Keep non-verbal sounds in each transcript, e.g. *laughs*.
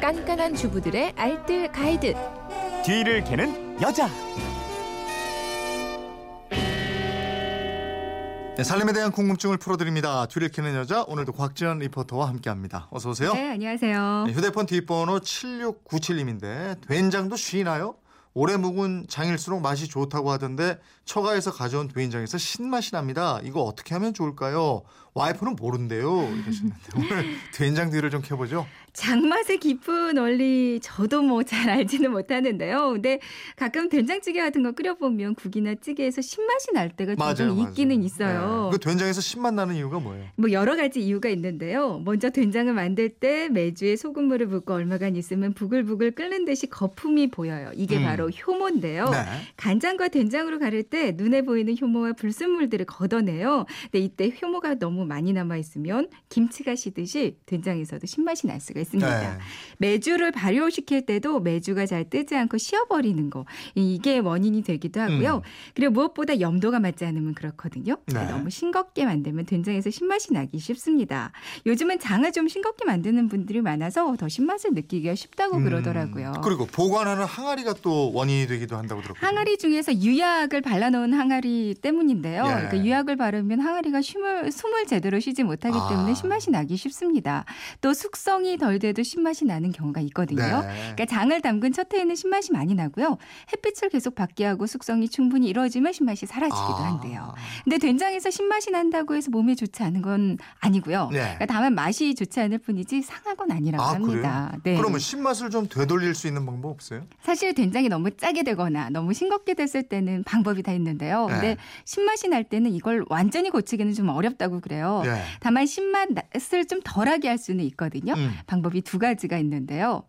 깐깐한 주부들의 알뜰 가이드. 뒤를 캐는 여자. 네, 삶에 대한 궁금증을 풀어드립니다. 뒤를 캐는 여자 오늘도 곽지연 리포터와 함께합니다. 어서 오세요. 네, 안녕하세요. 네, 휴대폰 뒷번호 7697님인데 된장도 쉬나요? 오래 묵은 장일수록 맛이 좋다고 하던데 처가에서 가져온 된장에서 신맛이 납니다. 이거 어떻게 하면 좋을까요? 와이프는 모른대요. 이러셨는데 *laughs* 오늘 된장 뒤를 좀 캐보죠. 장맛의 깊은 원리 저도 뭐 잘 알지는 못하는데요. 근데 가끔 된장찌개 같은 거 끓여보면 국이나 찌개에서 신맛이 날 때가 조금 있기는 있어요. 네. 그 된장에서 신맛 나는 이유가 뭐예요? 뭐 여러 가지 이유가 있는데요. 먼저 된장을 만들 때 매주에 소금물을 붓고 얼마간 있으면 부글부글 끓는 듯이 거품이 보여요. 이게 음. 바로 효모인데요. 네. 간장과 된장으로 가를 때 눈에 보이는 효모와 불순물들을 걷어내요. 근데 이때 효모가 너무 많이 남아 있으면 김치가 시듯이 된장에서도 신맛이 날 수가 있습니다. 네. 메주를 발효시킬 때도 메주가 잘 뜨지 않고 쉬어버리는 거 이게 원인이 되기도 하고요. 음. 그리고 무엇보다 염도가 맞지 않으면 그렇거든요. 네. 너무 싱겁게 만들면 된장에서 신맛이 나기 쉽습니다. 요즘은 장을 좀 싱겁게 만드는 분들이 많아서 더 신맛을 느끼기가 쉽다고 음, 그러더라고요. 그리고 보관하는 항아리가 또 원인이 되기도 한다고 들었거든요. 항아리 중에서 유약을 발라놓은 항아리 때문인데요. 예. 그러니까 유약을 바르면 항아리가 숨을, 숨을 제대로 쉬지 못하기 아. 때문에 신맛이 나기 쉽습니다. 또 숙성이 덜 돼도 신맛이 나는 경우가 있거든요. 네. 그러니까 장을 담근 첫 해에는 신맛이 많이 나고요. 햇빛을 계속 받게 하고 숙성이 충분히 이루어지면 신맛이 사라지기도 아. 한대요. 근데 된장에서 신맛이 난다고 해서 몸에 좋지 않은 건 아니고요. 네. 그러니까 다만 맛이 좋지 않을 뿐이지 상한 건 아니라고 아, 합니다. 네. 그러면 신맛을 좀 되돌릴 수 있는 방법 없어요? 사실 된장이 너무 짜게 되거나 너무 싱겁게 됐을 때는 방법이 다 있는데요. 근데 네. 신맛이 날 때는 이걸 완전히 고치기는 좀 어렵다고 그래요. 예. 다만 신맛을 좀 덜하게 할 수는 있거든요. 음. 방법이 두 가지가 있는데요.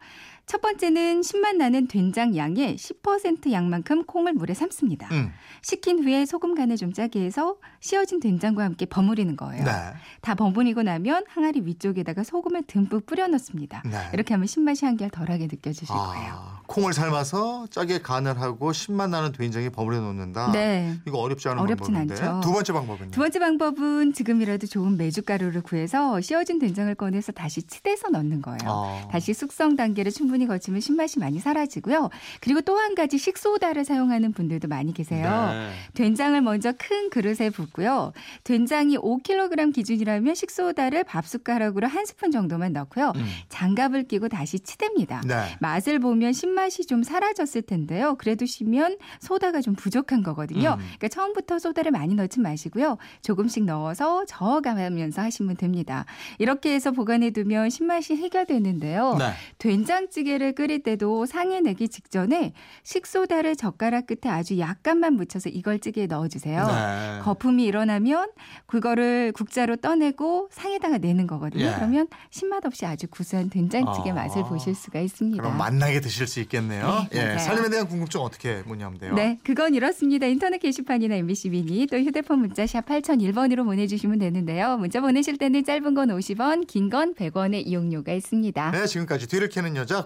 첫 번째는 신맛 나는 된장 양의 10% 양만큼 콩을 물에 삶습니다. 음. 식힌 후에 소금 간을 좀 짜게 해서 씌어진 된장과 함께 버무리는 거예요. 네. 다 버무리고 나면 항아리 위쪽에다가 소금을 듬뿍 뿌려 넣습니다. 네. 이렇게 하면 신맛이 한결 덜하게 느껴지실 거예요. 아, 콩을 삶아서 짜게 간을 하고 신맛 나는 된장에 버무려 놓는다. 네. 이거 어렵지 않은 어렵진 방법인데. 않죠. 두 번째 방법은요? 두 번째 방법은 지금이라도 좋은 메주가루를 구해서 씌어진 된장을 꺼내서 다시 치대서 넣는 거예요. 아. 다시 숙성 단계를 충분히 거치면 신맛이 많이 사라지고요. 그리고 또 한 가지 식소다를 사용하는 분들도 많이 계세요. 네. 된장을 먼저 큰 그릇에 붓고요. 된장이 5kg 기준이라면 식소다를 밥 숟가락으로 한 스푼 정도만 넣고요. 음. 장갑을 끼고 다시 치댑니다. 네. 맛을 보면 신맛이 좀 사라졌을 텐데요. 그래도 시면 소다가 좀 부족한 거거든요. 음. 그러니까 처음부터 소다를 많이 넣지 마시고요. 조금씩 넣어서 저어가면서 하시면 됩니다. 이렇게 해서 보관해 두면 신맛이 해결되는데요. 네. 된장찌개 를 끓일 때도 상에 내기 직전에 식소다를 젓가락 끝에 아주 약간만 묻혀서 이걸 찌개에 넣어주세요. 네. 거품이 일어나면 그거를 국자로 떠내고 상에다가 내는 거거든요. 예. 그러면 신맛 없이 아주 구수한 된장찌개 아. 맛을 보실 수가 있습니다. 그럼 맛나게 드실 수 있겠네요. 네, 예. 살림에 대한 궁금증 어떻게 문의하면 돼요? 네, 그건 이렇습니다. 인터넷 게시판이나 MBC 미니 또 휴대폰 문자 샵 8001번으로 보내주시면 되는데요. 문자 보내실 때는 짧은 건 50원, 긴 건 100원의 이용료가 있습니다. 네, 지금까지 뒤를 캐는 여자